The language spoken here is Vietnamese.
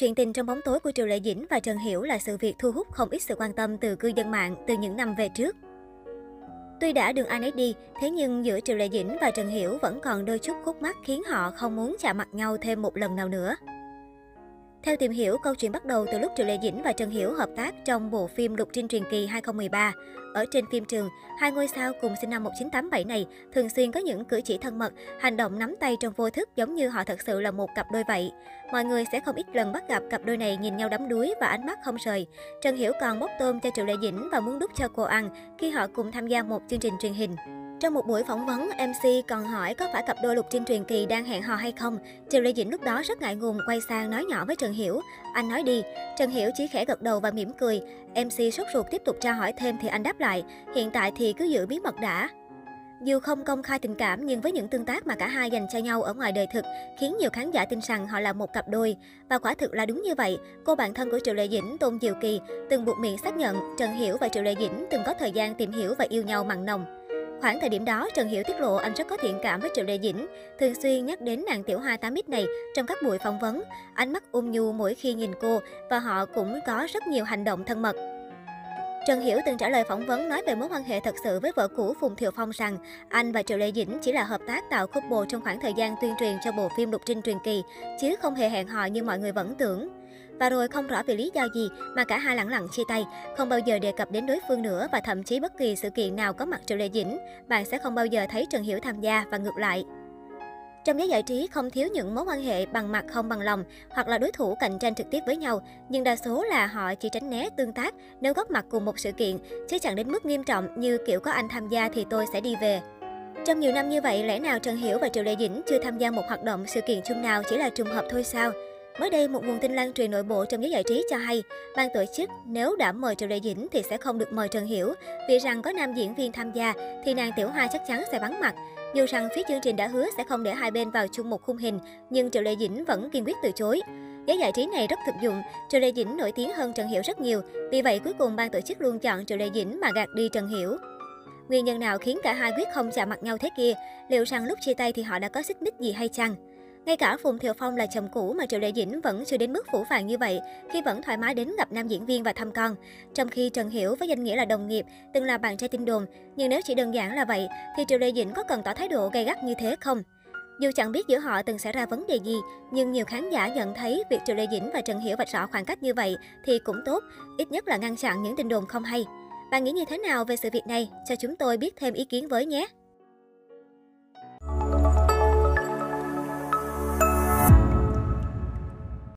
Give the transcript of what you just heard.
Chuyện tình trong bóng tối của Triệu Lệ Dĩnh và Trần Hiểu là sự việc thu hút không ít sự quan tâm từ cư dân mạng từ những năm về trước. Tuy đã đường ai nấy đi, thế nhưng giữa Triệu Lệ Dĩnh và Trần Hiểu vẫn còn đôi chút khúc mắc khiến họ không muốn chạm mặt nhau thêm một lần nào nữa. Theo tìm hiểu, câu chuyện bắt đầu từ lúc Triệu Lệ Dĩnh và Trần Hiểu hợp tác trong bộ phim Lục Trinh truyền kỳ 2013. Ở trên phim trường, hai ngôi sao cùng sinh năm 1987 này thường xuyên có những cử chỉ thân mật, hành động nắm tay trong vô thức giống như họ thật sự là một cặp đôi vậy. Mọi người sẽ không ít lần bắt gặp cặp đôi này nhìn nhau đắm đuối và ánh mắt không rời. Trần Hiểu còn bốc tôm cho Triệu Lệ Dĩnh và muốn đút cho cô ăn khi họ cùng tham gia một chương trình truyền hình. Trong một buổi phỏng vấn, MC còn hỏi có phải cặp đôi Lục Trinh truyền kỳ đang hẹn hò hay không. Triệu Lê Dĩnh lúc đó rất ngại ngùng quay sang nói nhỏ với Trần Hiểu. Anh nói đi. Trần Hiểu chỉ khẽ gật đầu và mỉm cười. MC sốt ruột tiếp tục tra hỏi thêm thì anh đáp lại. Hiện tại thì cứ giữ bí mật đã. Dù không công khai tình cảm nhưng với những tương tác mà cả hai dành cho nhau ở ngoài đời thực khiến nhiều khán giả tin rằng họ là một cặp đôi. Và quả thực là đúng như vậy. Cô bạn thân của Triệu Lệ Dĩnh, Tôn Diệu Kỳ, từng buộc miệng xác nhận Trần Hiểu và Triệu Lệ Dĩnh từng có thời gian tìm hiểu và yêu nhau mặn nồng. Khoảng thời điểm đó, Trần Hiểu tiết lộ anh rất có thiện cảm với Triệu Lệ Dĩnh, thường xuyên nhắc đến nàng tiểu hoa 8 này trong các buổi phỏng vấn. Ánh mắt ôm nhu mỗi khi nhìn cô và họ cũng có rất nhiều hành động thân mật. Trần Hiểu từng trả lời phỏng vấn nói về mối quan hệ thật sự với vợ cũ Phùng Thiệu Phong rằng anh và Triệu Lê Dĩnh chỉ là hợp tác tạo couple trong khoảng thời gian tuyên truyền cho bộ phim Lục Trinh truyền kỳ, chứ không hề hẹn hò như mọi người vẫn tưởng. Và rồi không rõ vì lý do gì mà cả hai lặng lặng chia tay, không bao giờ đề cập đến đối phương nữa và thậm chí bất kỳ sự kiện nào có mặt Triệu Lệ Dĩnh, bạn sẽ không bao giờ thấy Trần Hiểu tham gia và ngược lại. Trong giới giải trí không thiếu những mối quan hệ bằng mặt không bằng lòng hoặc là đối thủ cạnh tranh trực tiếp với nhau, nhưng đa số là họ chỉ tránh né tương tác nếu góp mặt cùng một sự kiện, chứ chẳng đến mức nghiêm trọng như kiểu có anh tham gia thì tôi sẽ đi về. Trong nhiều năm như vậy, lẽ nào Trần Hiểu và Triệu Lệ Dĩnh chưa tham gia một hoạt động sự kiện chung nào chỉ là trùng hợp thôi sao? Mới đây, một nguồn tin lan truyền nội bộ trong giới giải trí cho hay, ban tổ chức nếu đã mời Triệu Lệ Dĩnh thì sẽ không được mời Trần Hiểu, vì rằng có nam diễn viên tham gia thì nàng Tiểu Hoa chắc chắn sẽ vắng mặt. Dù rằng phía chương trình đã hứa sẽ không để hai bên vào chung một khung hình, nhưng Triệu Lệ Dĩnh vẫn kiên quyết từ chối. Giới giải trí này rất thực dụng, Triệu Lệ Dĩnh nổi tiếng hơn Trần Hiểu rất nhiều, vì vậy cuối cùng ban tổ chức luôn chọn Triệu Lệ Dĩnh mà gạt đi Trần Hiểu. Nguyên nhân nào khiến cả hai quyết không chạm mặt nhau thế kia? Liệu rằng lúc chia tay thì họ đã có xích mích gì hay chăng? Ngay cả Phùng Thiệu Phong là chồng cũ mà Triệu Lệ Dĩnh vẫn chưa đến mức phủ phàng như vậy, khi vẫn thoải mái đến gặp nam diễn viên và thăm con. Trong khi Trần Hiểu với danh nghĩa là đồng nghiệp, từng là bạn trai tin đồn, nhưng nếu chỉ đơn giản là vậy, thì Triệu Lệ Dĩnh có cần tỏ thái độ gay gắt như thế không? Dù chẳng biết giữa họ từng xảy ra vấn đề gì, nhưng nhiều khán giả nhận thấy việc Triệu Lệ Dĩnh và Trần Hiểu vạch rõ khoảng cách như vậy thì cũng tốt, ít nhất là ngăn chặn những tin đồn không hay. Bạn nghĩ như thế nào về sự việc này? Cho chúng tôi biết thêm ý kiến với nhé!